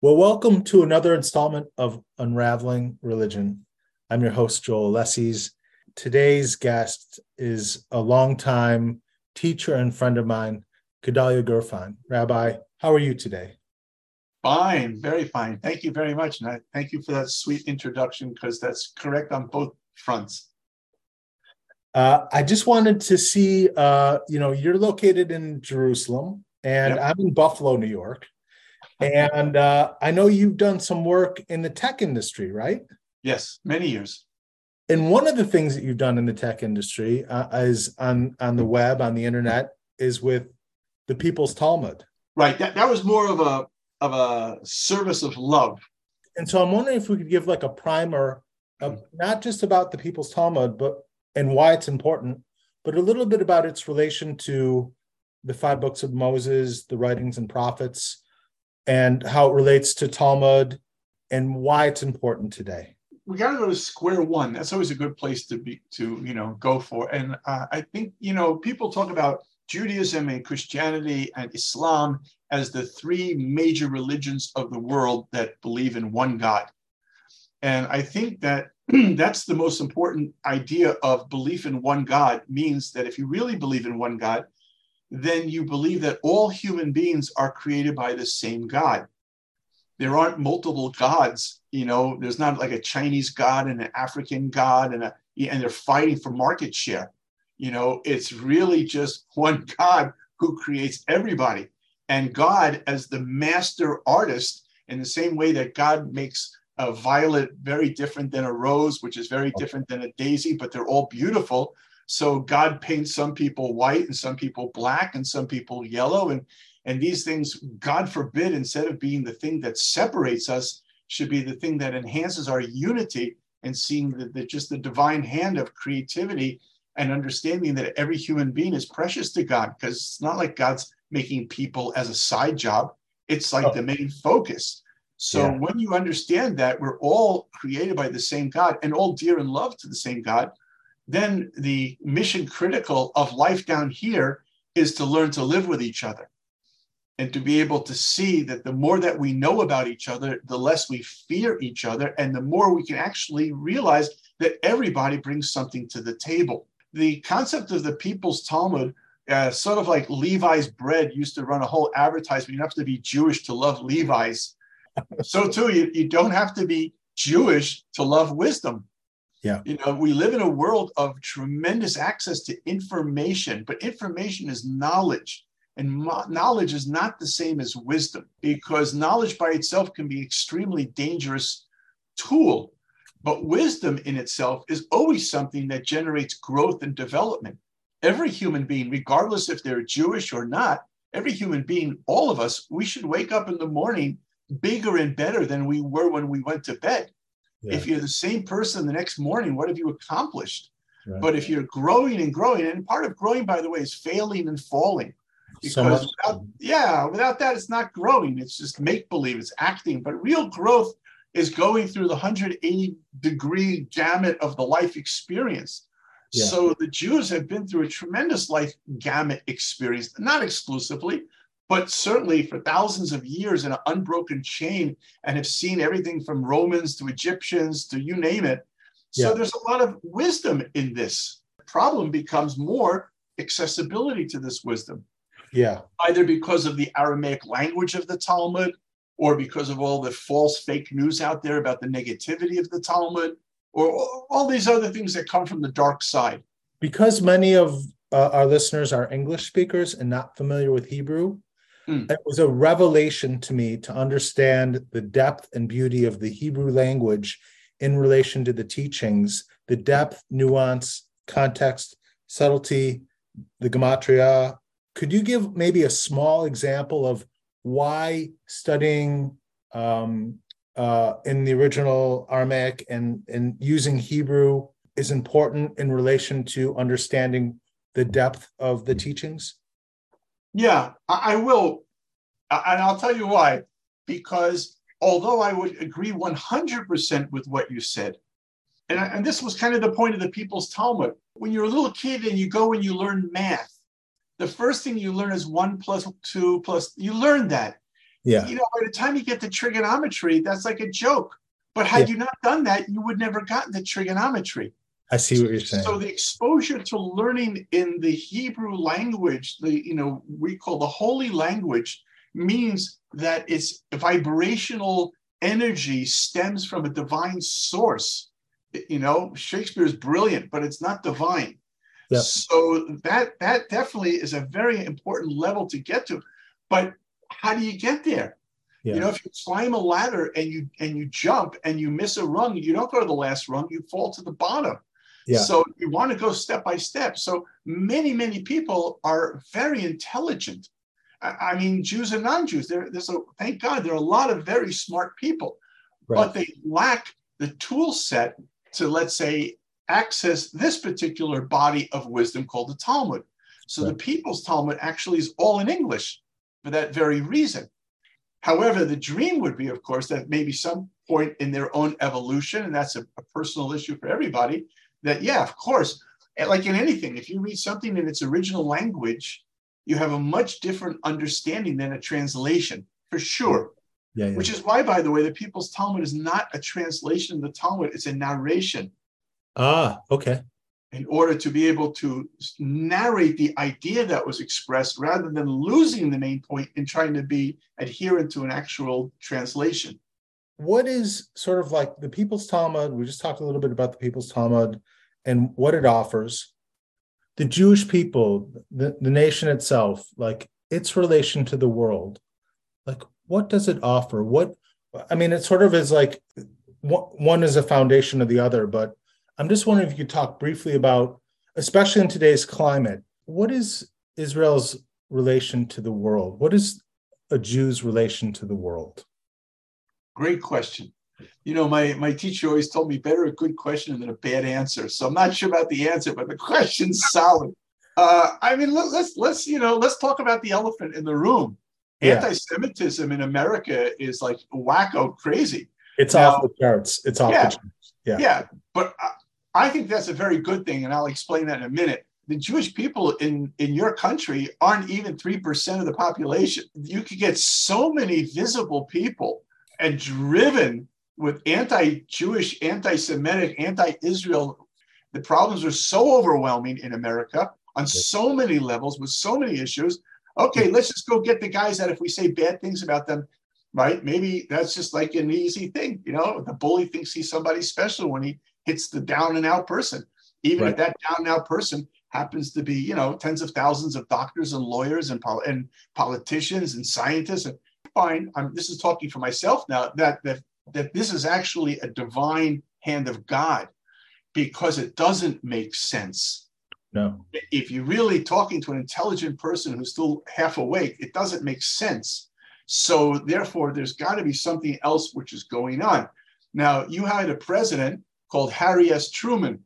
Well, welcome to another installment of Unraveling Religion. I'm your host, Joel Lessies. Today's guest is a longtime teacher and friend of mine, Gedalia Gurfan. Rabbi, how are you today? Fine, very fine. Thank you very much. And I thank you for that sweet introduction because that's correct on both fronts. Uh, I just wanted to see, uh, you know, you're located in Jerusalem and yep. I'm in Buffalo, New York. And uh, I know you've done some work in the tech industry, right? Yes, many years. And one of the things that you've done in the tech industry uh, is on on the web, on the internet, is with the People's Talmud. Right. That, that was more of a of a service of love. And so I'm wondering if we could give like a primer of not just about the People's Talmud, but and why it's important, but a little bit about its relation to the five books of Moses, the writings and prophets, and how it relates to Talmud and why it's important today. We got to go to square one. That's always a good place to be to you know go for. And uh, I think you know people talk about Judaism and Christianity and Islam as the three major religions of the world that believe in one God. And I think that that's the most important idea of belief in one God means that if you really believe in one God, then you believe that all human beings are created by the same God. There aren't multiple gods, you know, there's not like a Chinese God and an African God and a and they're fighting for market share. You know, it's really just one God who creates everybody. And God, as the master artist, in the same way that God makes a violet very different than a rose, which is very different than a daisy, but they're all beautiful. So God paints some people white and some people black and some people yellow. And, and these things, God forbid, instead of being the thing that separates us, should be the thing that enhances our unity and seeing the, the, just the divine hand of creativity and understanding that every human being is precious to God because it's not like God's making people as a side job. It's like oh. the main focus. So yeah. when you understand that we're all created by the same God and all dear and loved to the same God, then the mission critical of life down here is to learn to live with each other and to be able to see that the more that we know about each other, the less we fear each other, and the more we can actually realize that everybody brings something to the table. The concept of the People's Talmud, uh, sort of like Levy's bread, used to run a whole advertisement. You have to be Jewish to love Levy's. so, too, you, you don't have to be Jewish to love wisdom. Yeah. You know, we live in a world of tremendous access to information, but information is knowledge. And mo- knowledge is not the same as wisdom because knowledge by itself can be extremely dangerous tool. But wisdom in itself is always something that generates growth and development. Every human being, regardless if they're Jewish or not, every human being, all of us, we should wake up in the morning bigger and better than we were when we went to bed yeah. If you're the same person the next morning, what have you accomplished? Right. But if you're growing and growing, and part of growing, by the way, is failing and falling. Because so without, yeah, without that, it's not growing. It's just make believe, it's acting. But real growth is going through the 180 degree gamut of the life experience. Yeah. So the Jews have been through a tremendous life gamut experience, not exclusively, but certainly for thousands of years in an unbroken chain and have seen everything from Romans to Egyptians to you name it. So yeah. there's a lot of wisdom in this. The problem becomes more accessibility to this wisdom. Yeah. Either because of the Aramaic language of the Talmud or because of all the false fake news out there about the negativity of the Talmud or all these other things that come from the dark side. Because many of uh, our listeners are English speakers and not familiar with Hebrew, Mm. It was a revelation to me to understand the depth and beauty of the Hebrew language in relation to the teachings, the depth, nuance, context, subtlety, the gematria. Could you give maybe a small example of why studying um, uh, in the original Aramaic and, and using Hebrew is important in relation to understanding the depth of the teachings? Yeah, I, will. And I'll tell you why. Because although I would agree 100% with what you said, and, and this was kind of the point of the People's Talmud. When you're a little kid and you go and you learn math, the first thing you learn is one plus two plus, you learn that. Yeah. You know, by the time you get to trigonometry, that's like a joke. But had yeah. you not done that, you would never gotten to trigonometry. I see what you're saying. So the exposure to learning in the Hebrew language, the you know we call the holy language, means that its vibrational energy stems from a divine source. You know, Shakespeare is brilliant, but it's not divine. Yep. So that that definitely is a very important level to get to. But how do you get there? Yeah. You know, if you climb a ladder and you and you jump and you miss a rung, you don't go to the last rung, you fall to the bottom. Yeah. So you want to go step by step. So many, many people are very intelligent. I, I mean, Jews and non-Jews. There, there's a thank God there are a lot of very smart people, right. but they lack the tool set to let's say access this particular body of wisdom called the Talmud. So right. the People's Talmud actually is all in English for that very reason. However, the dream would be, of course, that maybe some point in their own evolution, and that's a, a personal issue for everybody, that, yeah, of course, like in anything, if you read something in its original language, you have a much different understanding than a translation, for sure. Yeah, yeah. Which is why, by the way, the People's Talmud is not a translation of the Talmud, it's a narration. Ah, okay. In order to be able to narrate the idea that was expressed rather than losing the main point and trying to be adherent to an actual translation. What is sort of like the People's Talmud? We just talked a little bit about the People's Talmud and what it offers. The Jewish people, the, the nation itself, like its relation to the world, like what does it offer? What I mean, it sort of is like one is a foundation of the other, but I'm just wondering if you could talk briefly about, especially in today's climate, what is Israel's relation to the world? What is a Jew's relation to the world? Great question. You know, my, my teacher always told me better a good question than a bad answer. So I'm not sure about the answer, but the question's solid. Uh, I mean, let, us let's you know let's talk about the elephant in the room. Yeah. Anti-Semitism in America is like wacko crazy. It's now, off the charts. It's off yeah, the charts. Yeah, yeah. But I think that's a very good thing, and I'll explain that in a minute. The Jewish people in, in your country aren't even 3% of the population. You could get so many visible people and driven with anti Jewish, anti Semitic, anti Israel. The problems are so overwhelming in America on so many levels with so many issues. Okay, let's just go get the guys that if we say bad things about them, right? Maybe that's just like an easy thing. You know, the bully thinks he's somebody special when he hits the down and out person, even right. if that down and out person happens to be, you know, tens of thousands of doctors and lawyers and, pol- and politicians and scientists. And fine, I'm, this is talking for myself now that, that that this is actually a divine hand of God because it doesn't make sense. No. If you're really talking to an intelligent person who's still half awake, it doesn't make sense. So therefore, there's got to be something else which is going on. Now, you had a president called Harry S. Truman,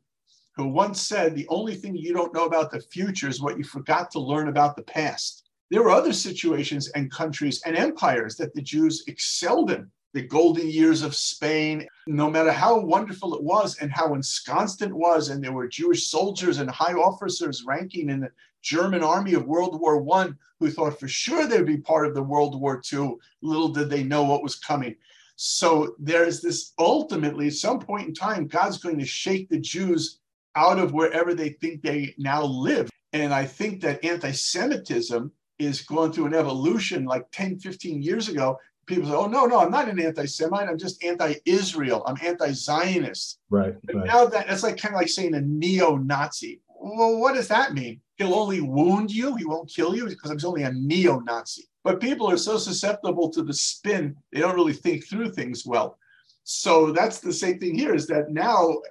who once said, The only thing you don't know about the future is what you forgot to learn about the past. There were other situations and countries and empires that the Jews excelled in. The golden years of Spain, no matter how wonderful it was and how ensconced it was, and there were Jewish soldiers and high officers ranking in the German army of World War One who thought for sure they'd be part of the World War II. Little did they know what was coming. So there's this ultimately, at some point in time, God's going to shake the Jews out of wherever they think they now live. And I think that anti Semitism is going through an evolution like 10, 15 years ago. People say, oh, no, no, I'm not an anti Semite. I'm just anti Israel. I'm anti Zionist. Right. But right. now that it's like kind of like saying a neo Nazi. Well, what does that mean? He'll only wound you, he won't kill you because he's only a neo Nazi. But people are so susceptible to the spin, they don't really think through things well. So that's the same thing here is that now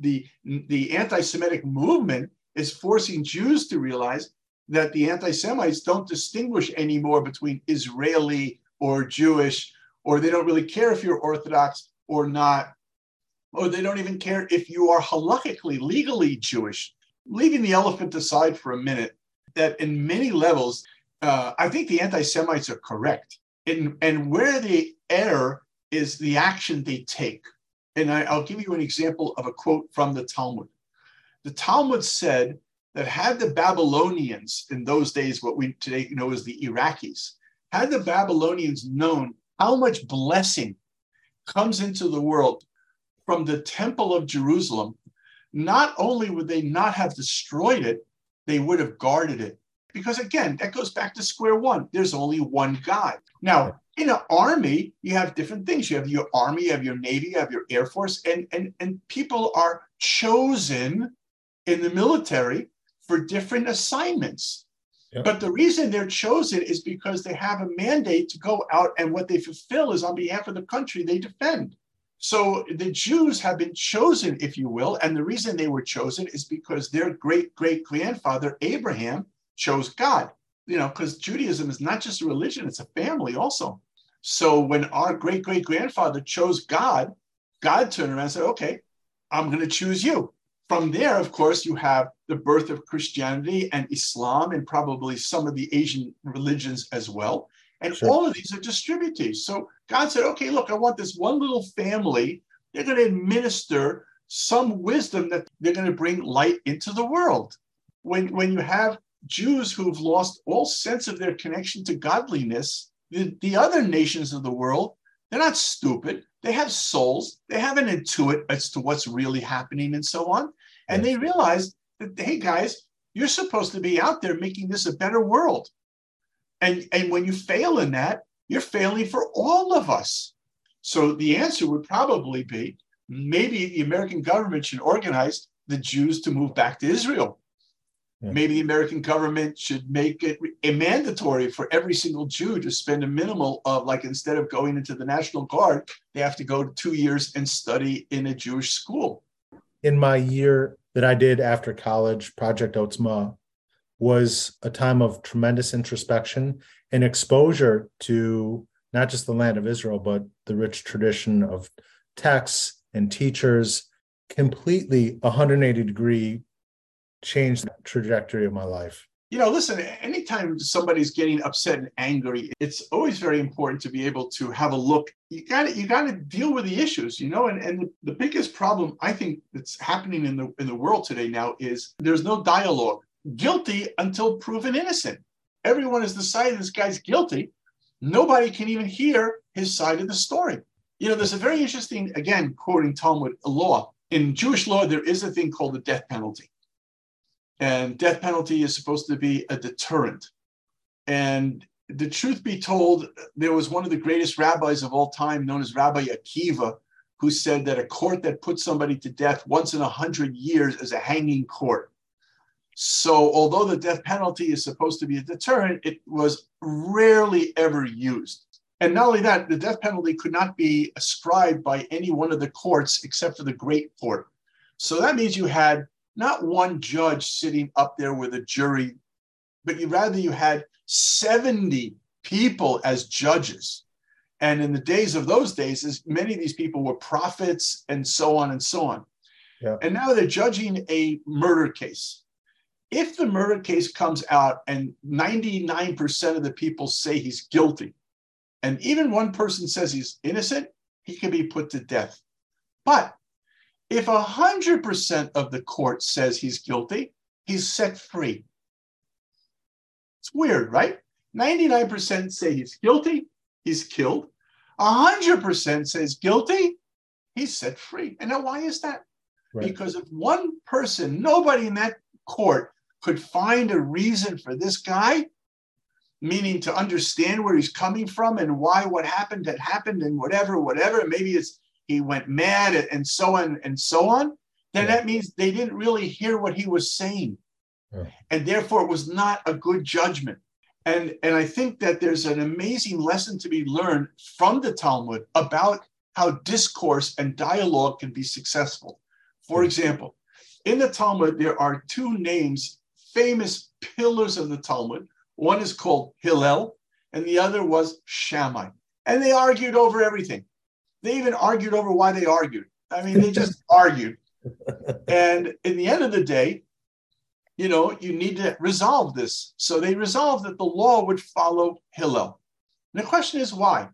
the, the anti Semitic movement is forcing Jews to realize that the anti Semites don't distinguish anymore between Israeli or Jewish, or they don't really care if you're Orthodox or not, or they don't even care if you are halakhically, legally Jewish. Leaving the elephant aside for a minute, that in many levels, uh, I think the anti Semites are correct. In, and where they err is the action they take. And I, I'll give you an example of a quote from the Talmud. The Talmud said that had the Babylonians in those days, what we today know as the Iraqis, had the Babylonians known how much blessing comes into the world from the temple of Jerusalem, not only would they not have destroyed it, they would have guarded it. Because again, that goes back to square one. There's only one God. Now, in an army, you have different things. You have your army, you have your navy, you have your air force, and and and people are chosen in the military for different assignments. Yep. But the reason they're chosen is because they have a mandate to go out, and what they fulfill is on behalf of the country they defend. So the Jews have been chosen, if you will, and the reason they were chosen is because their great great grandfather Abraham chose God. You know, because Judaism is not just a religion; it's a family also. So when our great great grandfather chose God, God turned around and said, "Okay, I'm going to choose you." From there, of course, you have the birth of Christianity and Islam, and probably some of the Asian religions as well. And sure. all of these are distributors. So God said, okay, look, I want this one little family. They're going to administer some wisdom that they're going to bring light into the world. When, when you have Jews who've lost all sense of their connection to godliness, the, the other nations of the world, they're not stupid. They have souls. They have an intuit as to what's really happening and so on. And they realize that, hey, guys, you're supposed to be out there making this a better world. And, and when you fail in that, you're failing for all of us. So the answer would probably be maybe the American government should organize the Jews to move back to Israel. Yeah. Maybe the American government should make it a mandatory for every single Jew to spend a minimal of like instead of going into the National Guard, they have to go two years and study in a Jewish school. In my year that I did after college, Project Otzma, was a time of tremendous introspection and exposure to not just the land of Israel, but the rich tradition of texts and teachers, completely 180 degree changed the trajectory of my life. You know, listen, anytime somebody's getting upset and angry, it's always very important to be able to have a look. You got to you got to deal with the issues, you know, and, and the, the biggest problem I think that's happening in the in the world today now is there's no dialogue guilty until proven innocent. Everyone has decided this guy's guilty. Nobody can even hear his side of the story. You know, there's a very interesting, again, quoting Talmud law. In Jewish law, there is a thing called the death penalty. And death penalty is supposed to be a deterrent. And the truth be told, there was one of the greatest rabbis of all time, known as Rabbi Akiva, who said that a court that puts somebody to death once in a hundred years is a hanging court. So, although the death penalty is supposed to be a deterrent, it was rarely ever used. And not only that, the death penalty could not be ascribed by any one of the courts except for the Great Court. So that means you had not one judge sitting up there with a jury, but you rather you had 70 people as judges. And in the days of those days, as many of these people were prophets and so on and so on. Yeah. And now they're judging a murder case if the murder case comes out and 99% of the people say he's guilty, and even one person says he's innocent, he can be put to death. But if 100% of the court says he's guilty, he's set free. It's weird, right? 99% say he's guilty, he's killed. 100% says guilty, he's set free. And now, why is that? Right. Because if one person, nobody in that court could find a reason for this guy, meaning to understand where he's coming from and why what happened had happened and whatever, whatever. Maybe it's he went mad and so on and so on. Then yeah. that means they didn't really hear what he was saying. Yeah. And therefore it was not a good judgment. And, and I think that there's an amazing lesson to be learned from the Talmud about how discourse and dialogue can be successful. For hmm. example, in the Talmud, there are two names famous pillars of the Talmud. One is called Hillel, and the other was Shammai. And they argued over everything. They even argued over why they argued. I mean, they just argued. And in the end of the day, you know, you need to resolve this. So they resolved that the law would follow Hillel. And the question is why?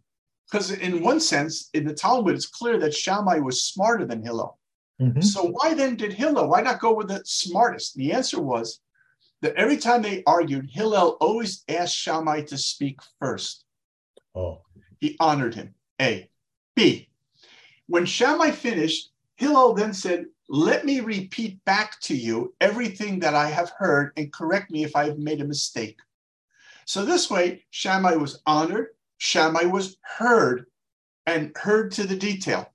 Because in one sense, in the Talmud, it's clear that Shammai was smarter than Hillel. Mm-hmm. So why then did Hillel? Why not go with the smartest? The answer was that every time they argued, Hillel always asked Shammai to speak first. Oh. He honored him. A. B. When Shammai finished, Hillel then said, Let me repeat back to you everything that I have heard and correct me if I have made a mistake. So this way, Shammai was honored, Shammai was heard, and heard to the detail.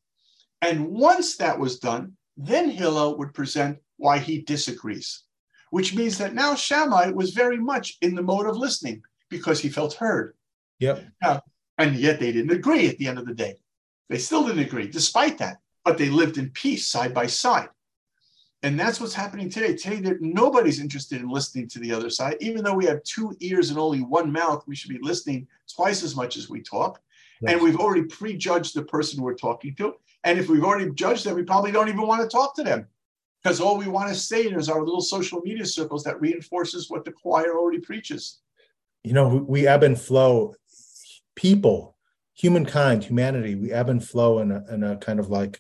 And once that was done, then Hillel would present why he disagrees, which means that now Shammai was very much in the mode of listening because he felt heard. Yep. Now, and yet they didn't agree at the end of the day. They still didn't agree, despite that, but they lived in peace side by side. And that's what's happening today. Today, nobody's interested in listening to the other side. Even though we have two ears and only one mouth, we should be listening twice as much as we talk. Yes. And we've already prejudged the person we're talking to. And if we've already judged them, we probably don't even want to talk to them because all we want to say is our little social media circles that reinforces what the choir already preaches. You know, we ebb and flow. People, humankind, humanity, we ebb and flow in a, in a kind of like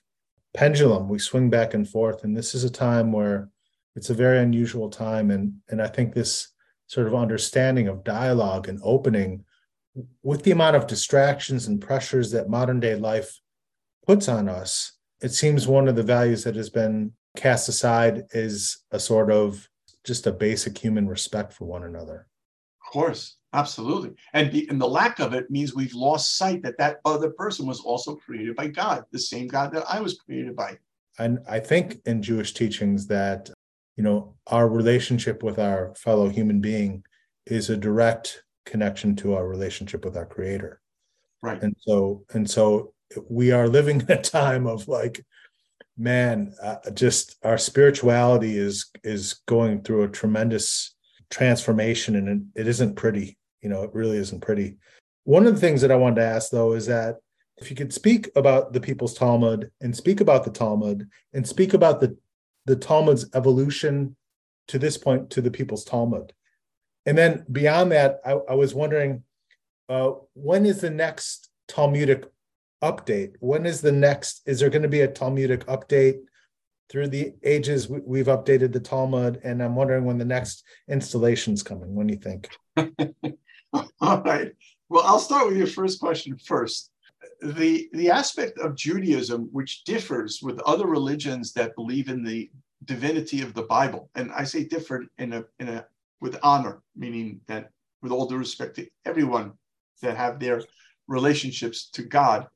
pendulum. We swing back and forth. And this is a time where it's a very unusual time. And, and I think this sort of understanding of dialogue and opening with the amount of distractions and pressures that modern day life puts on us, it seems one of the values that has been cast aside is a sort of just a basic human respect for one another. Of course, absolutely. And the, and the lack of it means we've lost sight that that other person was also created by God, the same God that I was created by. And I think in Jewish teachings that, you know, our relationship with our fellow human being is a direct connection to our relationship with our creator. Right. And so, and so we are living in a time of like man uh, just our spirituality is is going through a tremendous transformation and it, isn't pretty you know it really isn't pretty one of the things that i wanted to ask though is that if you could speak about the people's talmud and speak about the talmud and speak about the the talmud's evolution to this point to the people's talmud and then beyond that i, I was wondering uh, when is the next talmudic update? When is the next? Is there going to be a Talmudic update? Through the ages, we've updated the Talmud, and I'm wondering when the next installation's coming. When do you think? All right. Well, I'll start with your first question first. The the aspect of Judaism which differs with other religions that believe in the divinity of the Bible, and I say different in a in a with honor, meaning that with all due respect to everyone that have their relationships to God,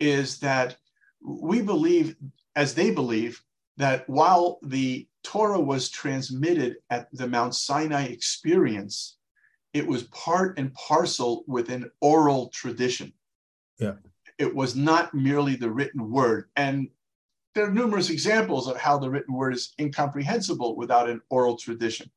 is that we believe, as they believe, that while the Torah was transmitted at the Mount Sinai experience, it was part and parcel with an oral tradition. Yeah. It was not merely the written word. And there are numerous examples of how the written word is incomprehensible without an oral tradition.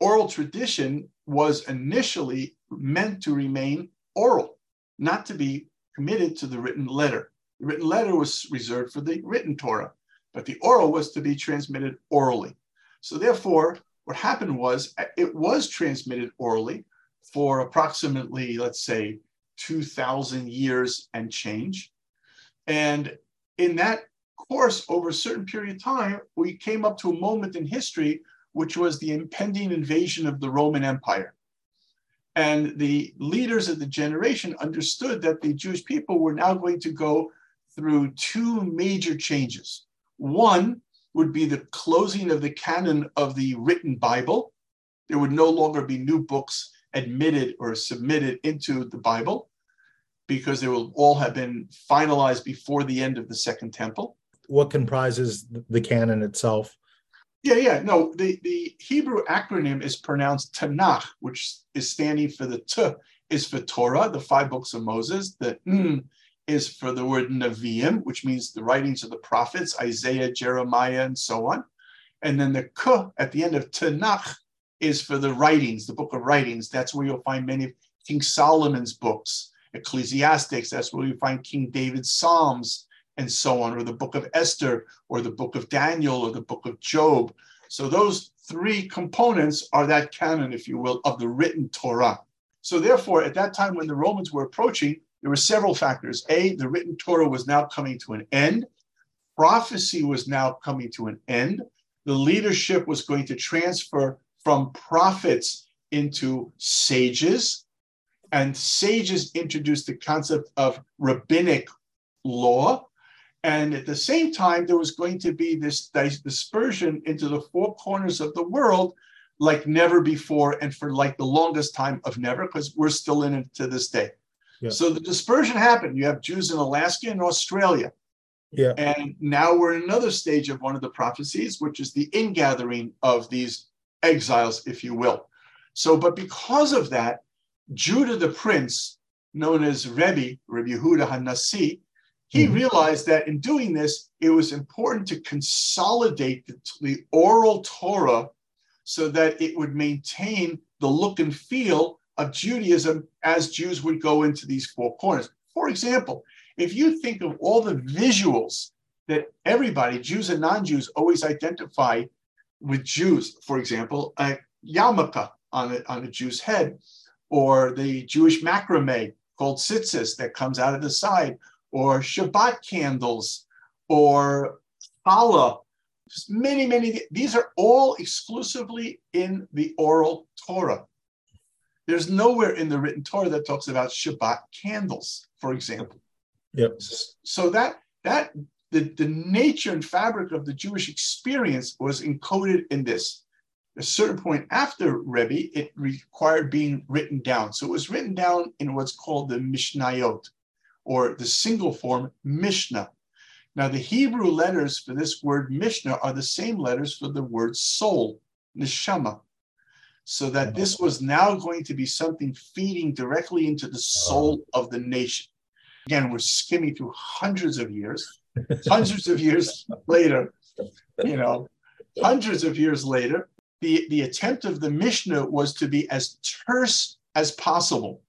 Oral tradition was initially meant to remain oral, not to be committed to the written letter. The written letter was reserved for the written Torah, but the oral was to be transmitted orally. So, therefore, what happened was it was transmitted orally for approximately, let's say, 2,000 years and change. And in that course, over a certain period of time, we came up to a moment in history which was the impending invasion of the Roman Empire. And the leaders of the generation understood that the Jewish people were now going to go through two major changes. One would be the closing of the canon of the written Bible. There would no longer be new books admitted or submitted into the Bible because they will all have been finalized before the end of the Second Temple. What comprises the canon itself? Yeah, yeah. No, the, the Hebrew acronym is pronounced Tanakh, which is standing for the T is for Torah, the five books of Moses. The N is for the word Nevi'im, which means the writings of the prophets, Isaiah, Jeremiah, and so on. And then the K at the end of Tanakh is for the writings, the book of writings. That's where you'll find many of King Solomon's books, Ecclesiastics. That's where you find King David's Psalms and so on, or the book of Esther, or the book of Daniel, or the book of Job. So those three components are that canon, if you will, of the written Torah. So therefore, at that time when the Romans were approaching, there were several factors. A, the written Torah was now coming to an end. Prophecy was now coming to an end. The leadership was going to transfer from prophets into sages, and sages introduced the concept of rabbinic law. And at the same time, there was going to be this dispersion into the four corners of the world like never before, and for like the longest time of never, because we're still in it to this day. Yeah. So the dispersion happened. You have Jews in Alaska and Australia. Yeah. And now we're in another stage of one of the prophecies, which is the ingathering of these exiles, if you will. So, but because of that, Judah the prince, known as Rebbe, Rebbe Yehuda HaNasi, he mm-hmm. realized that in doing this, it was important to consolidate the, the oral Torah so that it would maintain the look and feel of Judaism as Jews would go into these four corners. For example, if you think of all the visuals that everybody, Jews and non Jews, always identify with Jews, for example, a yarmulke on a, on a Jew's head, or the Jewish macrame called tzitzis that comes out of the side, or Shabbat candles, or challah. Many, many. These are all exclusively in the oral Torah. There's nowhere in the written Torah that talks about Shabbat candles, for example. Yep. So that that the, the nature and fabric of the Jewish experience was encoded in this. A certain point after Rebbe, it required being written down. So it was written down in what's called the Mishnayot, or the single form Mishnah. Now, the Hebrew letters for this word Mishnah are the same letters for the word soul, neshama. So that this was now going to be something feeding directly into the uh-huh. soul of the nation. Again, we're skimming through hundreds of years, hundreds of years later, you know, hundreds of years later, the, the attempt of the Mishnah was to be as terse as possible.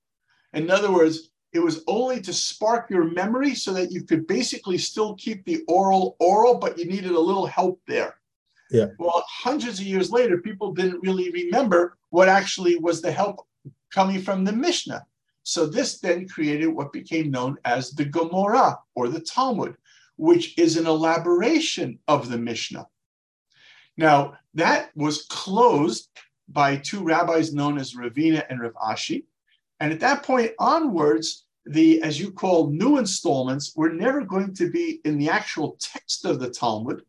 In other words, it was only to spark your memory so that you could basically still keep the oral oral, but you needed a little help there. Yeah. Well, hundreds of years later, people didn't really remember what actually was the help coming from the Mishnah. So this then created what became known as the Gemara or the Talmud, which is an elaboration of the Mishnah. Now, that was closed by two rabbis known as Ravina and Rav Ashi. And at that point onwards, the, as you call, new installments were never going to be in the actual text of the Talmud,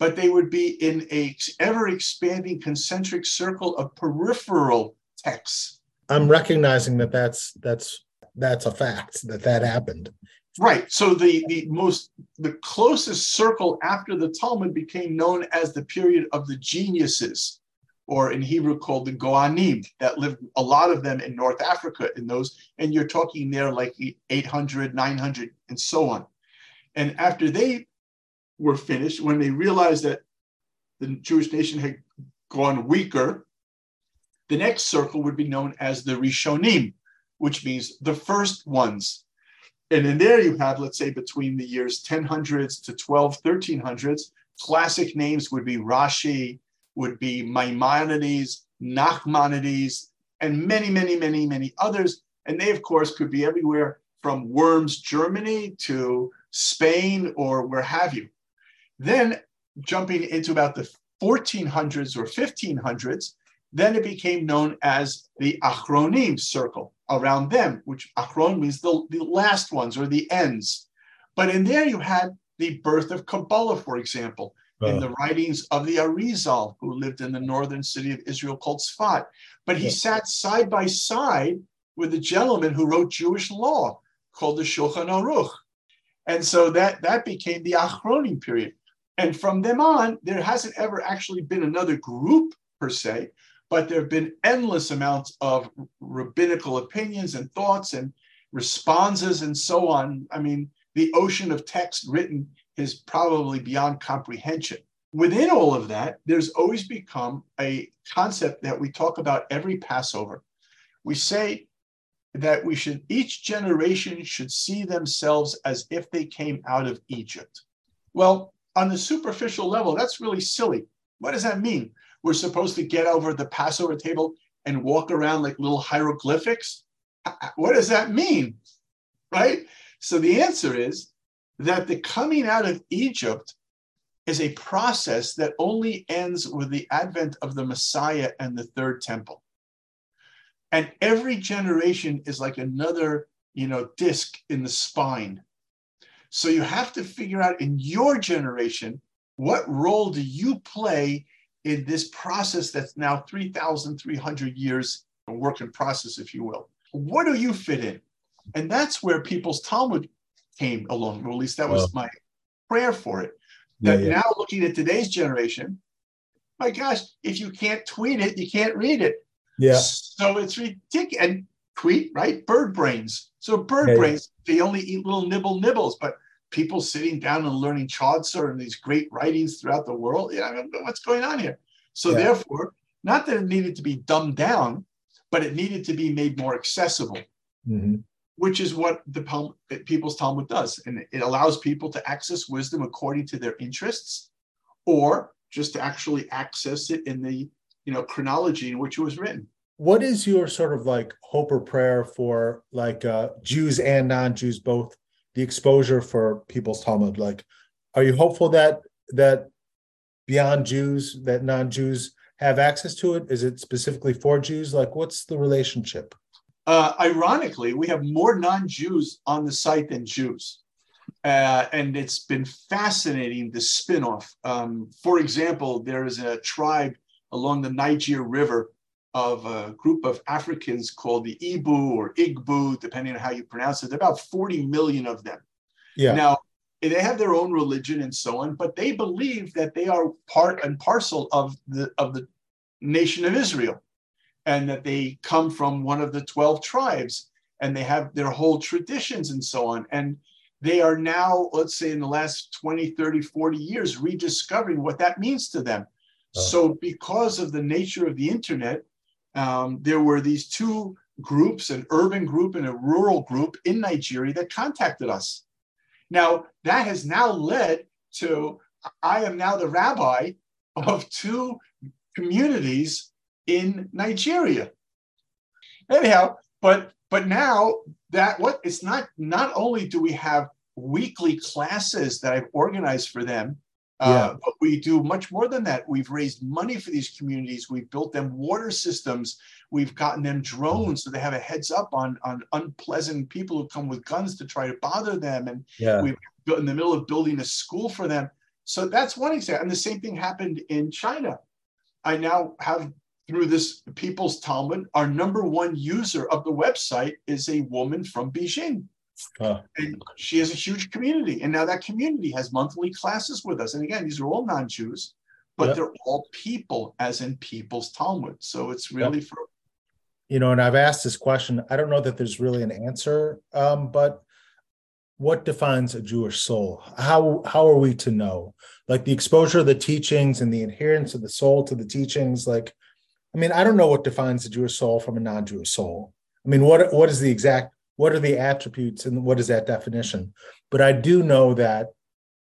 but they would be in a ever expanding concentric circle of peripheral texts. I'm recognizing that that's that's that's a fact that that happened. Right. So the the most the closest circle after the Talmud became known as the period of the geniuses, or in Hebrew called the Gaonim, that lived a lot of them in North Africa in those, and you're talking there like 800, 900, and so on. And after they were finished when they realized that the Jewish nation had gone weaker. The next circle would be known as the Rishonim, which means the first ones. And in there you have, let's say, between the years 1000s to 12, 1300s, classic names would be Rashi, would be Maimonides, Nachmanides, and many, many, many, many others. And they, of course, could be everywhere from Worms, Germany to Spain or where have you. Then jumping into about the 1400s or 1500s, then it became known as the Achronim circle around them, which Achron means the, the last ones or the ends. But in there you had the birth of Kabbalah, for example, uh. in the writings of the Arizal, who lived in the northern city of Israel called Sfat. But he yeah. sat side by side with a gentleman who wrote Jewish law called the Shulchan Aruch. And so that, that became the Achronim period. And from them on, there hasn't ever actually been another group per se, but there have been endless amounts of rabbinical opinions and thoughts and responses and so on. I mean, the ocean of text written is probably beyond comprehension. Within all of that, there's always become a concept that we talk about every Passover. We say that we should, each generation should see themselves as if they came out of Egypt. Well, on the superficial level, that's really silly. What does that mean? We're supposed to get over the Passover table and walk around like little hieroglyphics? What does that mean? Right? So the answer is that the coming out of Egypt is a process that only ends with the advent of the Messiah and the third temple. And every generation is like another, you know, disc in the spine. So you have to figure out in your generation, what role do you play in this process that's now 3,300 years a work in process, if you will? What do you fit in? And that's where people's Talmud came along. Or at least that was my prayer for it. That yeah, yeah. now looking at today's generation, my gosh, if you can't tweet it, you can't read it. Yeah. So it's ridiculous. And tweet, right? Bird brains. So bird yeah, brains, they only eat little nibble nibbles, but people sitting down and learning Chaucer and these great writings throughout the world. Yeah, I mean, what's going on here? So therefore, not that it needed to be dumbed down, but it needed to be made more accessible. Mm-hmm which is what the People's Talmud does. And it allows people to access wisdom according to their interests or just to actually access it in the you know chronology in which it was written. What is your sort of like hope or prayer for like uh, Jews and non-Jews both the exposure for People's Talmud? Like, are you hopeful that that beyond Jews that non-Jews have access to it? Is it specifically for Jews? Like, what's the relationship? Uh, ironically, we have more non Jews on the site than Jews. Uh, and it's been fascinating the spinoff. Um, for example, there is a tribe along the Niger River of a group of Africans called the Ibo or Igbo, depending on how you pronounce it. There are about 40 million of them. Yeah. Now, they have their own religion and so on, but they believe that they are part and parcel of the of the nation of Israel and that they come from one of the 12 tribes and they have their whole traditions and so on. And they are now, let's say, in the last 20, 30, 40 years, rediscovering what that means to them. Oh. So, because of the nature of the internet, um, there were these two groups an urban group and a rural group in Nigeria that contacted us. Now, that has now led to I am now the rabbi of two communities in Nigeria. Anyhow, but but now that what it's not not only do we have weekly classes that I've organized for them, uh, yeah. but we do much more than that. We've raised money for these communities. We've built them water systems. We've gotten them drones so they have a heads up on on unpleasant people who come with guns to try to bother them. And yeah. we've built in the middle of building a school for them. So that's one example. And the same thing happened in China. I now have through this People's Talmud, our number one user of the website is a woman from Beijing. Uh, and she has a huge community. And now that community has monthly classes with us. And again, these are all non Jews, but yep. they're all people, as in People's Talmud. So it's really yep. for. You know, and I've asked this question. I don't know that there's really an answer, um, but what defines a Jewish soul? How how are we to know? Like the exposure of the teachings and the adherence of the soul to the teachings, like I mean, I don't know what defines a Jewish soul from a non-Jewish soul. I mean, what what is the exact what are the attributes and what is that definition? But I do know that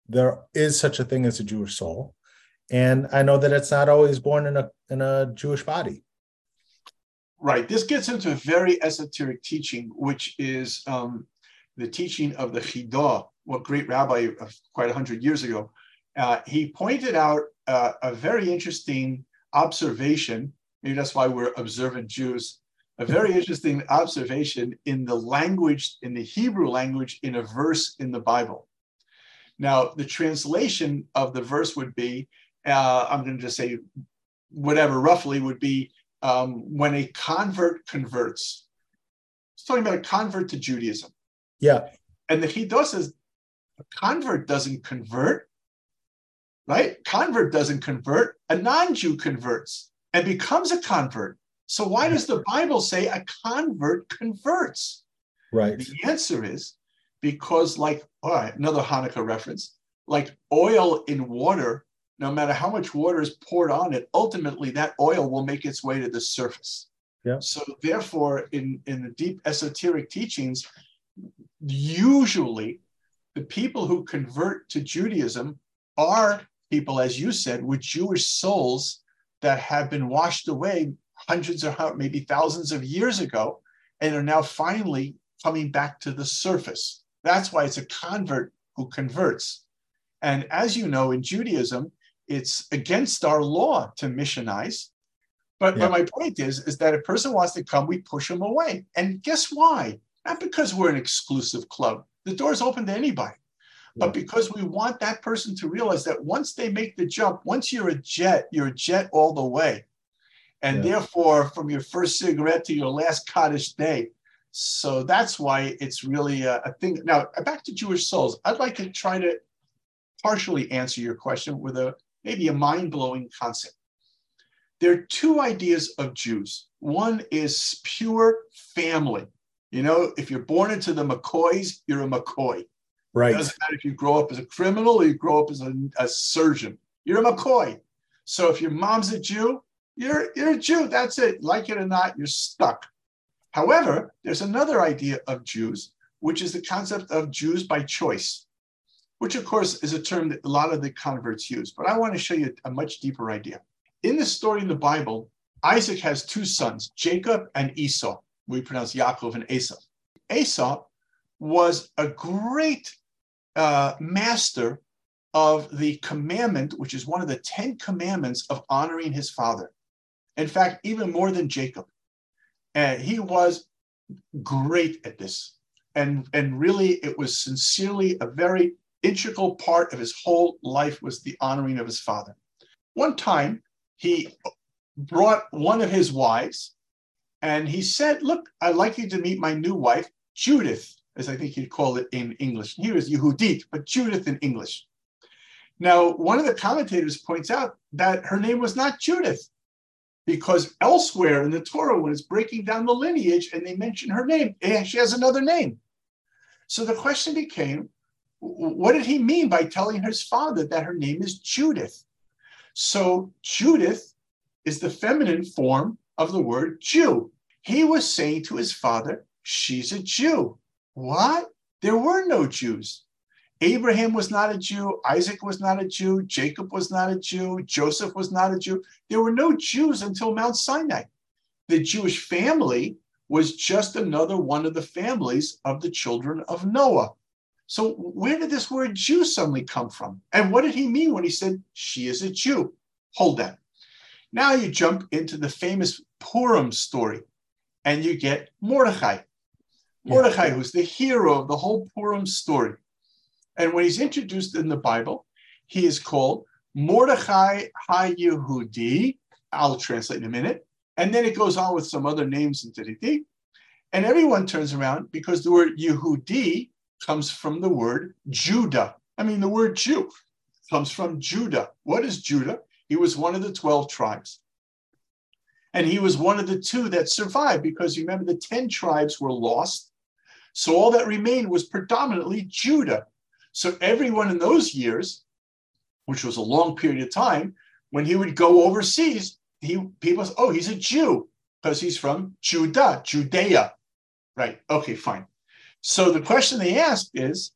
there is such a thing as a Jewish soul, and I know that it's not always born in a in a Jewish body. Right. This gets into a very esoteric teaching, which is um, the teaching of the Chidah, what great rabbi of quite a hundred years ago. Uh, he pointed out uh, a very interesting observation maybe that's why we're observant Jews. A very interesting observation in the language, in the Hebrew language, in a verse in the Bible. Now, the translation of the verse would be uh, I'm going to just say whatever roughly would be um, when a convert converts. It's talking about a convert to Judaism. Yeah. And the Chidah says a convert doesn't convert, right? Convert doesn't convert, a non Jew converts and becomes a convert. So why does the Bible say a convert converts? Right. The answer is because, like, all right, another Hanukkah reference, like oil in water, no matter how much water is poured on it, ultimately that oil will make its way to the surface. Yeah. So therefore, in, in the deep esoteric teachings, usually the people who convert to Judaism are people, as you said, with Jewish souls that have been washed away hundreds or maybe thousands of years ago and are now finally coming back to the surface. That's why it's a convert who converts. And as you know, in Judaism, it's against our law to missionize. But, yeah. but my point is, is that a person wants to come, we push them away. And guess why? Not because we're an exclusive club. The door's open to anybody. Yeah. But because we want that person to realize that once they make the jump, once you're a jet, you're a jet all the way. And yeah. therefore, from your first cigarette to your last Kaddish day. So that's why it's really a, a thing. Now, back to Jewish souls. I'd like to try to partially answer your question with a maybe a mind-blowing concept. There are two ideas of Jews. One is pure family. You know, if you're born into the McCoys, you're a McCoy. Right. It doesn't matter if you grow up as a criminal or you grow up as a, a surgeon. You're a McCoy. So if your mom's a Jew, you're you're a Jew. That's it. Like it or not, you're stuck. However, there's another idea of Jews, which is the concept of Jews by choice which of course is a term that a lot of the converts use. But I want to show you a much deeper idea. In the story in the Bible, Isaac has two sons, Jacob and Esau. We pronounce Yaakov and Esau. Esau was a great uh, master of the commandment, which is one of the 10 commandments of honoring his father. In fact, even more than Jacob. And he was great at this. And, and really, it was sincerely a very integral part of his whole life was the honoring of his father. One time, he brought one of his wives and he said, Look, I'd like you to meet my new wife, Judith, as I think he'd call it in English. Here is Yehudit, but Judith in English. Now, one of the commentators points out that her name was not Judith, because elsewhere in the Torah, when it's breaking down the lineage and they mention her name, eh, she has another name. So the question became what did he mean by telling his father that her name is Judith? So Judith is the feminine form of the word Jew. He was saying to his father, She's a Jew. What? There were no Jews. Abraham was not a Jew. Isaac was not a Jew. Jacob was not a Jew. Joseph was not a Jew. There were no Jews until Mount Sinai. The Jewish family was just another one of the families of the children of Noah. So where did this word Jew suddenly come from? And what did he mean when he said she is a Jew? Hold that. Now you jump into the famous Purim story and you get Mordecai. Mordecai, yeah. who's the hero of the whole Purim story. And when he's introduced in the Bible, he is called Mordechai HaYehudi. I'll translate in a minute. And then it goes on with some other names and da And everyone turns around because the word Yehudi comes from the word Judah. I mean, the word Jew comes from Judah. What is Judah? He was one of the 12 tribes. And he was one of the two that survived because remember, the 10 tribes were lost. So all that remained was predominantly Judah. So everyone in those years, which was a long period of time, when he would go overseas, he people say, oh, he's a Jew because he's from Judah, Judea. Right. Okay, fine. So the question they ask is,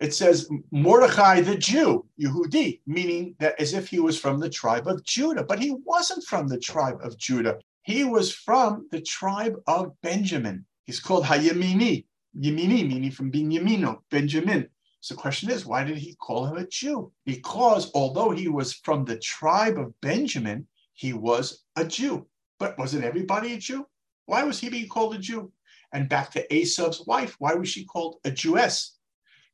it says Mordechai the Jew, Yehudi, meaning that as if he was from the tribe of Judah, but he wasn't from the tribe of Judah. He was from the tribe of Benjamin. He's called Hayemini, Yemini, meaning from Binyamino, Benjamin. So the question is, why did he call him a Jew? Because although he was from the tribe of Benjamin, he was a Jew. But wasn't everybody a Jew? Why was he being called a Jew? And back to Esau's wife, why was she called a Jewess?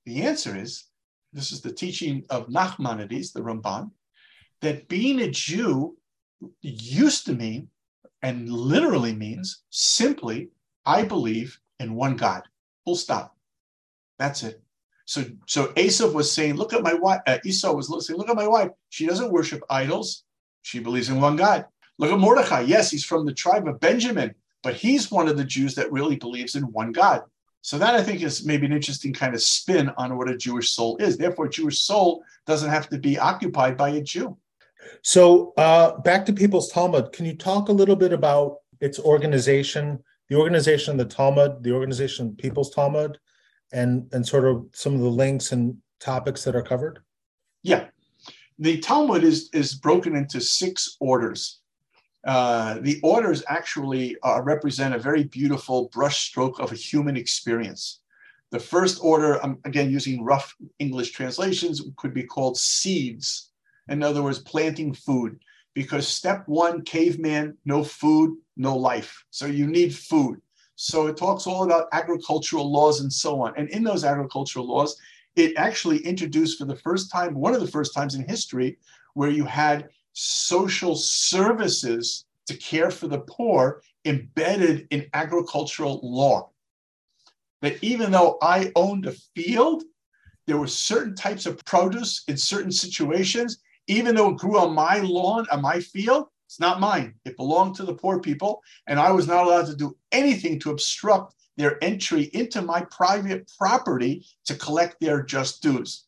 The answer is this is the teaching of Nachmanides, the Ramban, that being a Jew used to mean and literally means simply, I believe in one God. Full stop. That's it. So, so Esau was saying, look at my wife. Uh, Esau was saying, look at my wife. She doesn't worship idols. She believes in one God. Look at Mordecai. Yes, he's from the tribe of Benjamin but he's one of the Jews that really believes in one God. So that I think is maybe an interesting kind of spin on what a Jewish soul is. Therefore, a Jewish soul doesn't have to be occupied by a Jew. So uh, back to People's Talmud, can you talk a little bit about its organization, the organization of the Talmud, the organization of People's Talmud, and and sort of some of the links and topics that are covered? Yeah, the Talmud is is broken into six orders. Uh, the orders actually uh, represent a very beautiful brushstroke of a human experience. The first order, again using rough English translations, could be called seeds. In other words, planting food. Because step one, caveman, no food, no life. So you need food. So it talks all about agricultural laws and so on. And in those agricultural laws, it actually introduced for the first time, one of the first times in history, where you had social services to care for the poor embedded in agricultural law that even though I owned a field, there were certain types of produce in certain situations, even though it grew on my lawn, on my field, it's not mine. It belonged to the poor people, and I was not allowed to do anything to obstruct their entry into my private property to collect their just dues.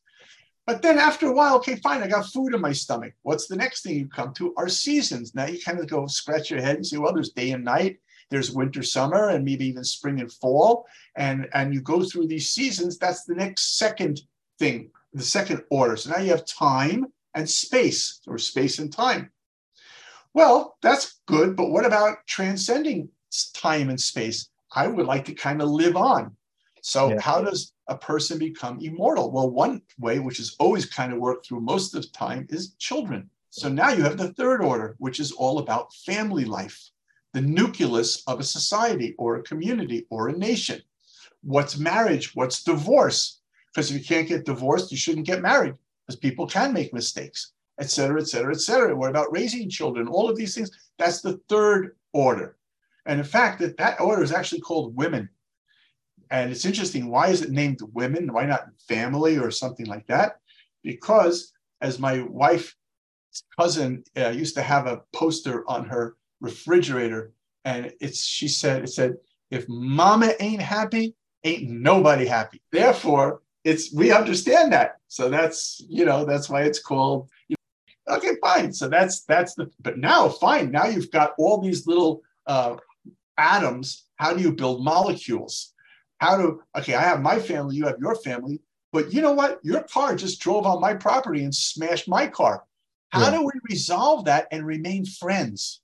But then after a while, okay, fine, I got food in my stomach. What's the next thing you come to? Are seasons. Now you kind of go scratch your head and say, well, there's day and night there's winter, summer, and maybe even spring and fall. And, and you go through these seasons, that's the next second thing, the second order. So now you have time and space, or space and time. Well, that's good, but what about transcending time and space? I would like to kind of live on. So, yeah. how does a person become immortal? Well, one way, which is always kind of worked through most of the time, is children. So now you have the third order, which is all about family life the nucleus of a society or a community or a nation. What's marriage? What's divorce? Because if you can't get divorced, you shouldn't get married because people can make mistakes, et cetera, et cetera, et cetera. What about raising children? All of these things. That's the third order. And in fact, that, that order is actually called women. And it's interesting. Why is it named women? Why not family or something like that? Because as my wife's cousin uh, used to have a poster on her refrigerator, and it's she said it said if mama ain't happy, ain't nobody happy. Therefore, it's we understand that. So that's you know that's why it's called. Okay, fine. So that's that's the. But now, fine. Now you've got all these little uh, atoms. How do you build molecules? How do okay? I have my family. You have your family. But you know what? Your car just drove on my property and smashed my car. How yeah. do we resolve that and remain friends?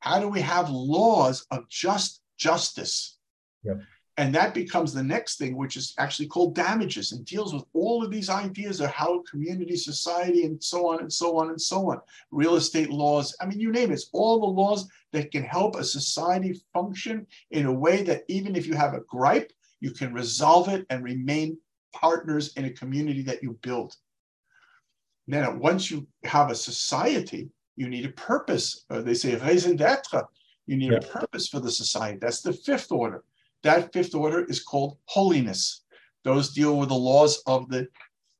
How do we have laws of just justice? Yep. And that becomes the next thing, which is actually called damages and deals with all of these ideas of how community, society, and so on and so on and so on. Real estate laws, I mean, you name it, it's all the laws that can help a society function in a way that even if you have a gripe, you can resolve it and remain partners in a community that you build. Then once you have a society, you need a purpose. Uh, they say raison d'être. You need yeah. a purpose for the society. That's the fifth order. That fifth order is called holiness. Those deal with the laws of the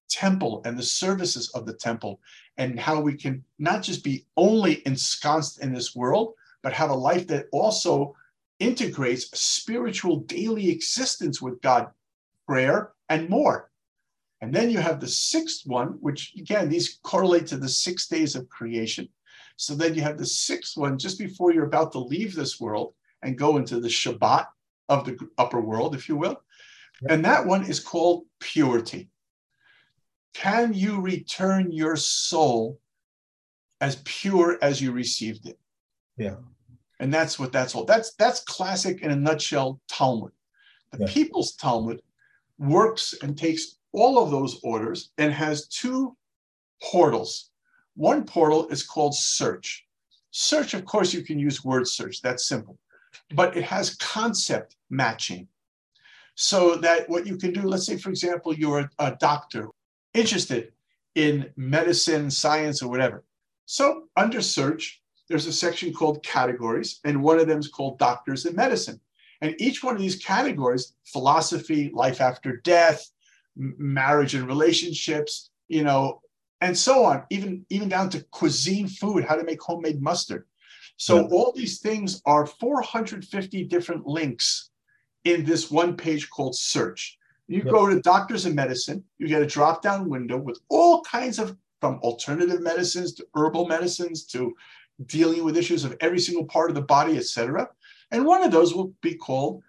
temple and the services of the temple and how we can not just be only ensconced in this world, but have a life that also integrates spiritual daily existence with God, prayer, and more. And then you have the sixth one, which again, these correlate to the six days of creation. So then you have the sixth one just before you're about to leave this world and go into the Shabbat of the upper world, if you will. And that one is called purity. Can you return your soul as pure as you received it? Yeah. And that's what that's all. That's that's classic in a nutshell Talmud. The yeah. People's Talmud works and takes all of those orders and has two portals one portal is called search. Search, of course, you can use word search, that's simple, but it has concept matching. So that what you can do, let's say, for example, you're a, doctor interested in medicine, science, or whatever. So under search, there's a section called categories, and one of them is called doctors in medicine. And each one of these categories, philosophy, life after death, marriage and relationships, you know, and so on, even, even down to cuisine food, how to make homemade mustard. So all these things are 450 different links in this one page called search. You go to doctors of medicine, you get a drop down window with all kinds of from alternative medicines to herbal medicines to dealing with issues of every single part of the body, etc. And one of those will be called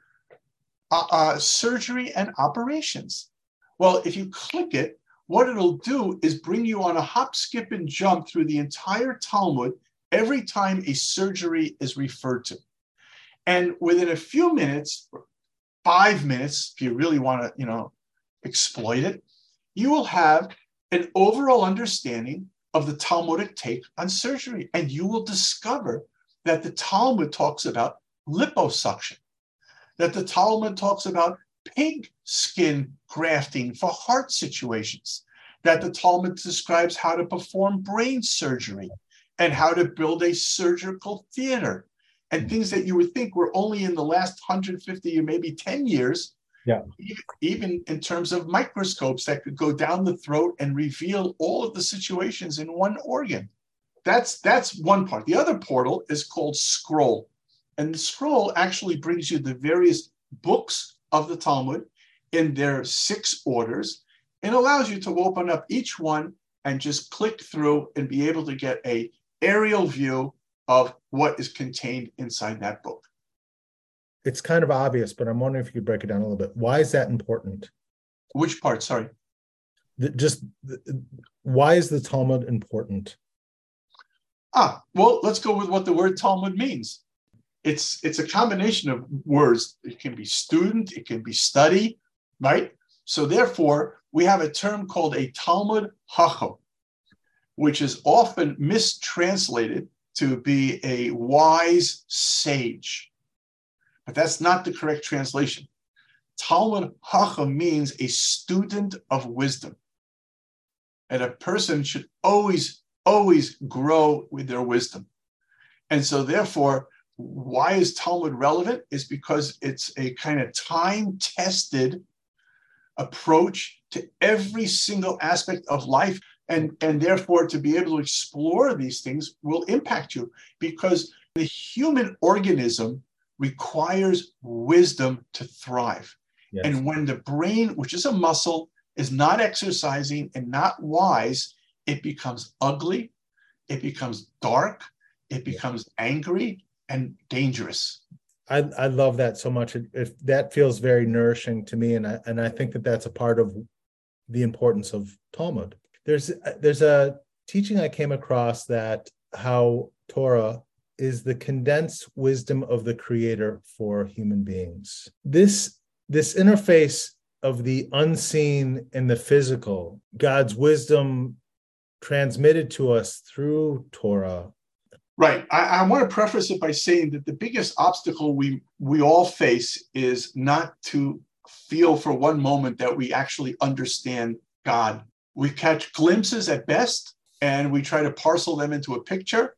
uh, uh, surgery and operations. Well, if you click it, what it'll do is bring you on a hop, skip, and jump through the entire Talmud every time a surgery is referred to. And within a few minutes, five minutes, if you really want to, you know, exploit it, you will have an overall understanding of the Talmudic take on surgery. And you will discover that the Talmud talks about liposuction, that the Talmud talks about pig skin grafting for heart situations, that the Talmud describes how to perform brain surgery and how to build a surgical theater and mm. things that you would think were only in the last 150 or maybe 10 years. Yeah. Even in terms of microscopes that could go down the throat and reveal all of the situations in one organ. That's that's one part. The other portal is called scroll. And the scroll actually brings you the various books of the Talmud in their six orders and allows you to open up each one and just click through and be able to get a aerial view of what is contained inside that book. It's kind of obvious, but I'm wondering if you could break it down a little bit. Why is that important? Which part? Sorry. The, just the, why is the Talmud important? Ah, well, let's go with what the word Talmud means. It's it's a combination of words. It can be student, it can be study, right? So therefore, we have a term called a Talmid Chacham, which is often mistranslated to be a wise sage. But that's not the correct translation. Talmid Chacham means a student of wisdom. And a person should always, always grow with their wisdom. And so, therefore, why is Talmud relevant? Is because it's a kind of time tested approach to every single aspect of life and and therefore to be able to explore these things will impact you because the human organism requires wisdom to thrive. Yes. and when the brain which is a muscle is not exercising and not wise it becomes ugly it becomes dark it becomes angry and dangerous. I, I love that so much. It, it, that feels very nourishing to me, and I and I think that that's a part of the importance of Talmud there's uh, there's a teaching I came across that how Torah is the condensed wisdom of the creator for human beings. This this interface of the unseen and the physical, God's wisdom transmitted to us through Torah. Right. I, I, want to preface it by saying that the biggest obstacle we we all face is not to feel for one moment that we actually understand God we catch glimpses at best and we try to parcel them into a picture.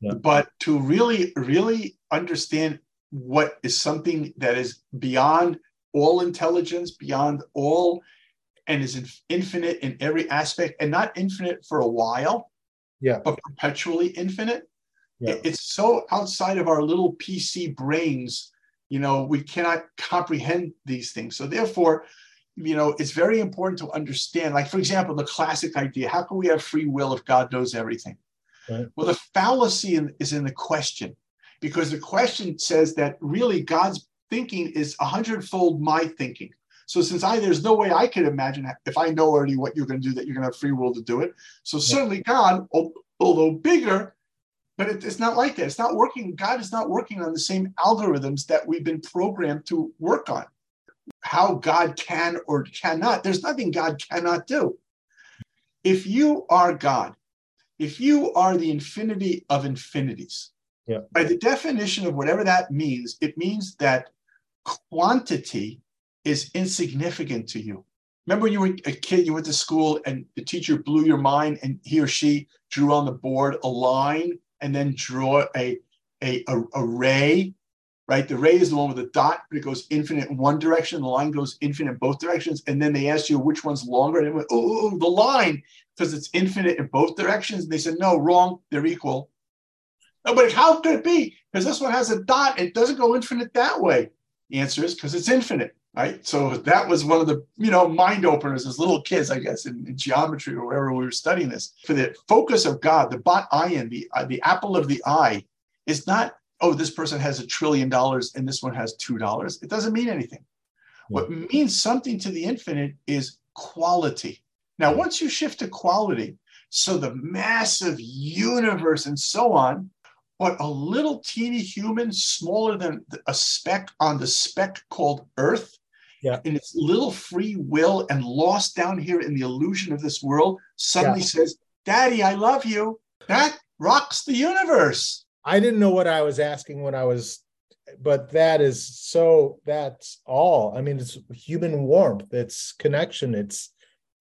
Yeah. But to really, really understand what is something that is beyond all intelligence, beyond all, and is infinite in every aspect, and not infinite for a while, yeah, but perpetually infinite. Yeah. It's so outside of our little PC brains, you know, we cannot comprehend these things. So therefore, you know, it's very important to understand. Like, for example, the classic idea how can we have free will if God knows everything? Right. Well, the fallacy in, is in the question because the question says that really God's thinking is a hundredfold my thinking. So since I there's no way I could imagine if I know already what you're going to do that you're going to have free will to do it. So certainly God, although bigger, but it, it's not like that. It's not working. God is not working on the same algorithms that we've been programmed to work on how God can or cannot. There's nothing God cannot do. If you are God, if you are the infinity of infinities, yeah. by the definition of whatever that means, it means that quantity is insignificant to you. Remember when you were a kid, you went to school and the teacher blew your mind and he or she drew on the board a line and then draw a, a, a, a ray right? The ray is the one with the dot, but it goes infinite in one direction. The line goes infinite in both directions. And then they asked you which one's longer. And it went, oh, the line, because it's infinite in both directions. And they said, no, wrong. They're equal. No, but how could it be? Because this one has a dot. It doesn't go infinite that way. The answer is because it's infinite, right? So that was one of the, you know, mind openers as little kids, I guess, in, in geometry or wherever we were studying this. For the focus of God, the bat ayin, the, uh, the apple of the eye, is not oh, this person has a trillion dollars and this one has two dollars. It doesn't mean anything. What means something to the infinite is quality. Now, once you shift to quality, so the massive universe and so on, but a little teeny human, smaller than a speck on the speck called Earth, yeah. in its little free will and lost down here in the illusion of this world, suddenly yeah. says, Daddy, I love you. That rocks the universe. I didn't know what I was asking when I was, but that is so, that's all. I mean, it's human warmth, it's connection, it's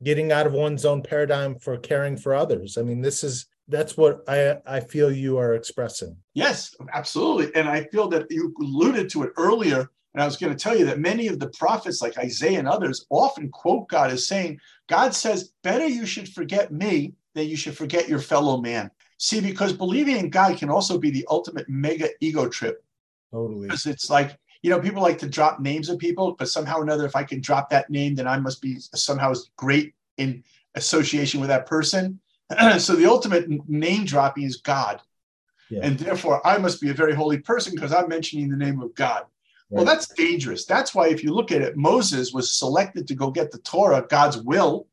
getting out of one's own paradigm for caring for others. I mean, this is, that's what I, I feel you are expressing. Yes, absolutely. And I feel that you alluded to it earlier. And I was going to tell you that many of the prophets, like Isaiah and others, often quote God as saying, God says, better you should forget me than you should forget your fellow man. See, because believing in God can also be the ultimate mega ego trip. Totally. Because it's like, you know, people like to drop names of people, but somehow or another, if I can drop that name, then I must be somehow great in association with that person. so the ultimate name dropping is God. Yeah. And therefore, I must be a very holy person because I'm mentioning the name of God. Right. Well, that's dangerous. That's why, if you look at it, Moses was selected to go get the Torah, God's will,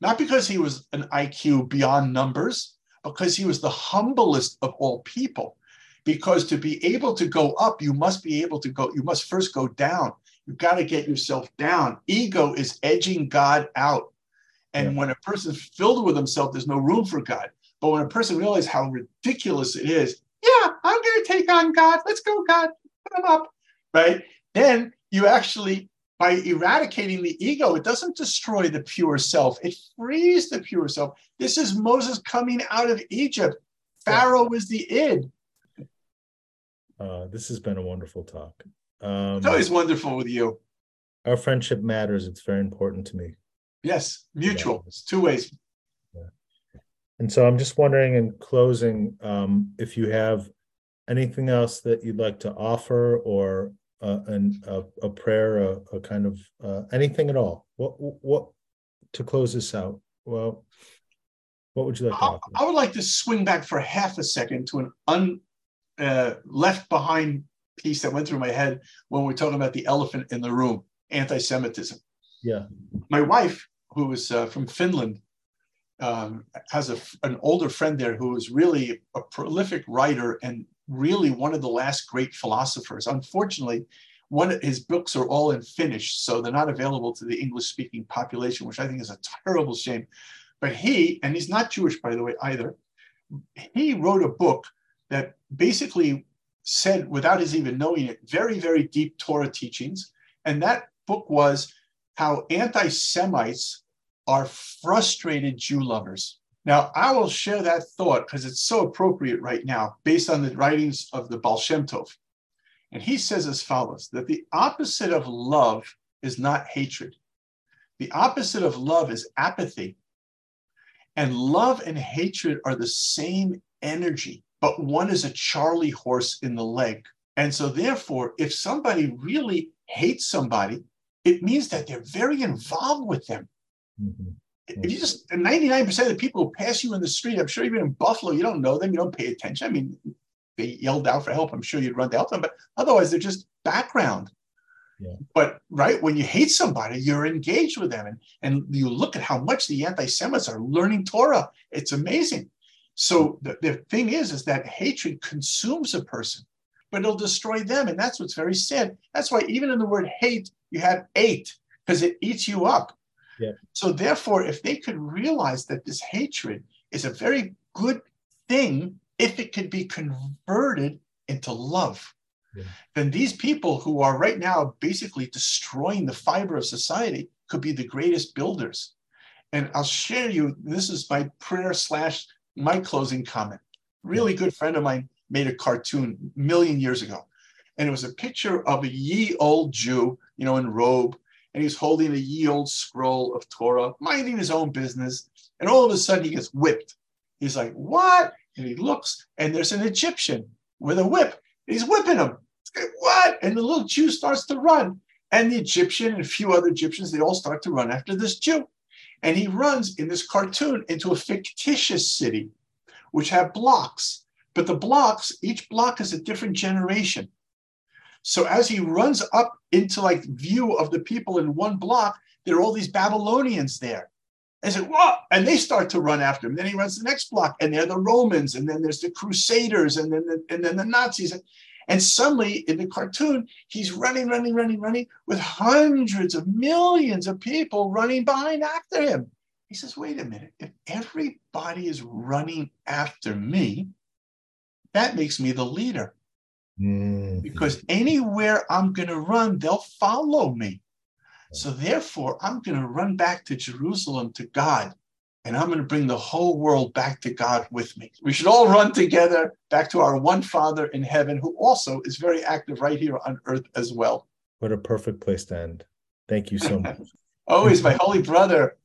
not because he was an IQ beyond numbers, because he was the humblest of all people. Because to be able to go up, you must be able to go, you must first go down. You've got to get yourself down. Ego is edging God out. And yeah. when a person's filled with himself, there's no room for God. But when a person realizes how ridiculous it is, yeah, I'm going to take on God. Let's go, God. Put him up. Right? Then you actually by eradicating the ego, it doesn't destroy the pure self, it frees the pure self. This is Moses coming out of Egypt. Pharaoh is the id. Uh, this has been a wonderful talk. Um, it's always wonderful with you. Our friendship matters. It's very important to me. Yes, mutual. It's two ways. Yeah. And so I'm just wondering in closing um, if you have anything else that you'd like to offer or uh, an, a, a prayer, a, a kind of uh, anything at all. What what to close this out? Well, what would you like to I, I would like to swing back for half a second to an un uh, left behind piece that went through my head when we are talking about the elephant in the room, anti-Semitism. Yeah, my wife, who is uh, from Finland, um, has a, an older friend there who is really a prolific writer and really one of the last great philosophers. Unfortunately, one of his books are all in Finnish, so they're not available to the English speaking population, which I think is a terrible shame. But he, and he's not Jewish, by the way, either, he wrote a book that basically said, without his even knowing it, very, very deep Torah teachings. And that book was how anti Semites are frustrated Jew lovers. Now, I will share that thought because it's so appropriate right now, based on the writings of the Baal Shem Tov. And he says as follows that the opposite of love is not hatred, the opposite of love is apathy. And love and hatred are the same energy, but one is a Charlie horse in the leg. And so, therefore, if somebody really hates somebody, it means that they're very involved with them. Mm-hmm if you just 99% of the people who pass you in the street, I'm sure even in Buffalo, you don't know them, you don't pay attention. I mean, they yelled out for help, I'm sure you'd run to help them, but otherwise they're just background. Yeah. But right when you hate somebody, you're engaged with them, and and you look at how much the anti-Semites are learning Torah. It's amazing. So the, the thing is, is that hatred consumes a person, but it'll destroy them, and that's what's very sad. That's why even in the word hate, you have eight because it eats you up. Yeah. So therefore, if they could realize that this hatred is a very good thing if it could be converted into love, yeah. then these people who are right now basically destroying the fiber of society could be the greatest builders. And I'll share you, this is my prayer slash my closing comment. Really good friend of mine made a cartoon a million years ago. And it was a picture of a ye old Jew, you know, in robe, and he's holding a ye old scroll of Torah, minding his own business. And all of a sudden he gets whipped. He's like, What? And he looks, and there's an Egyptian with a whip. He's whipping him. Like, what? And the little Jew starts to run. And the Egyptian and a few other Egyptians, they all start to run after this Jew. And he runs in this cartoon into a fictitious city, which have blocks. But the blocks, each block is a different generation. So as he runs up into like view of the people in one block, there are all these Babylonians there. I said, what? And they start to run after him. Then he runs the next block, and they're the Romans, and then there's the Crusaders, and then the, and then the Nazis. And suddenly in the cartoon, he's running, running, running, running with hundreds of millions of people running behind after him. He says, wait a minute, if everybody is running after me, that makes me the leader. Mm-hmm. Because anywhere I'm going to run, they'll follow me. So therefore, I'm going to run back to Jerusalem to God, and I'm going to bring the whole world back to God with me. We should all run together back to our one Father in heaven, who also is very active right here on earth as well. What a perfect place to end. Thank you so much. Always, my holy brother.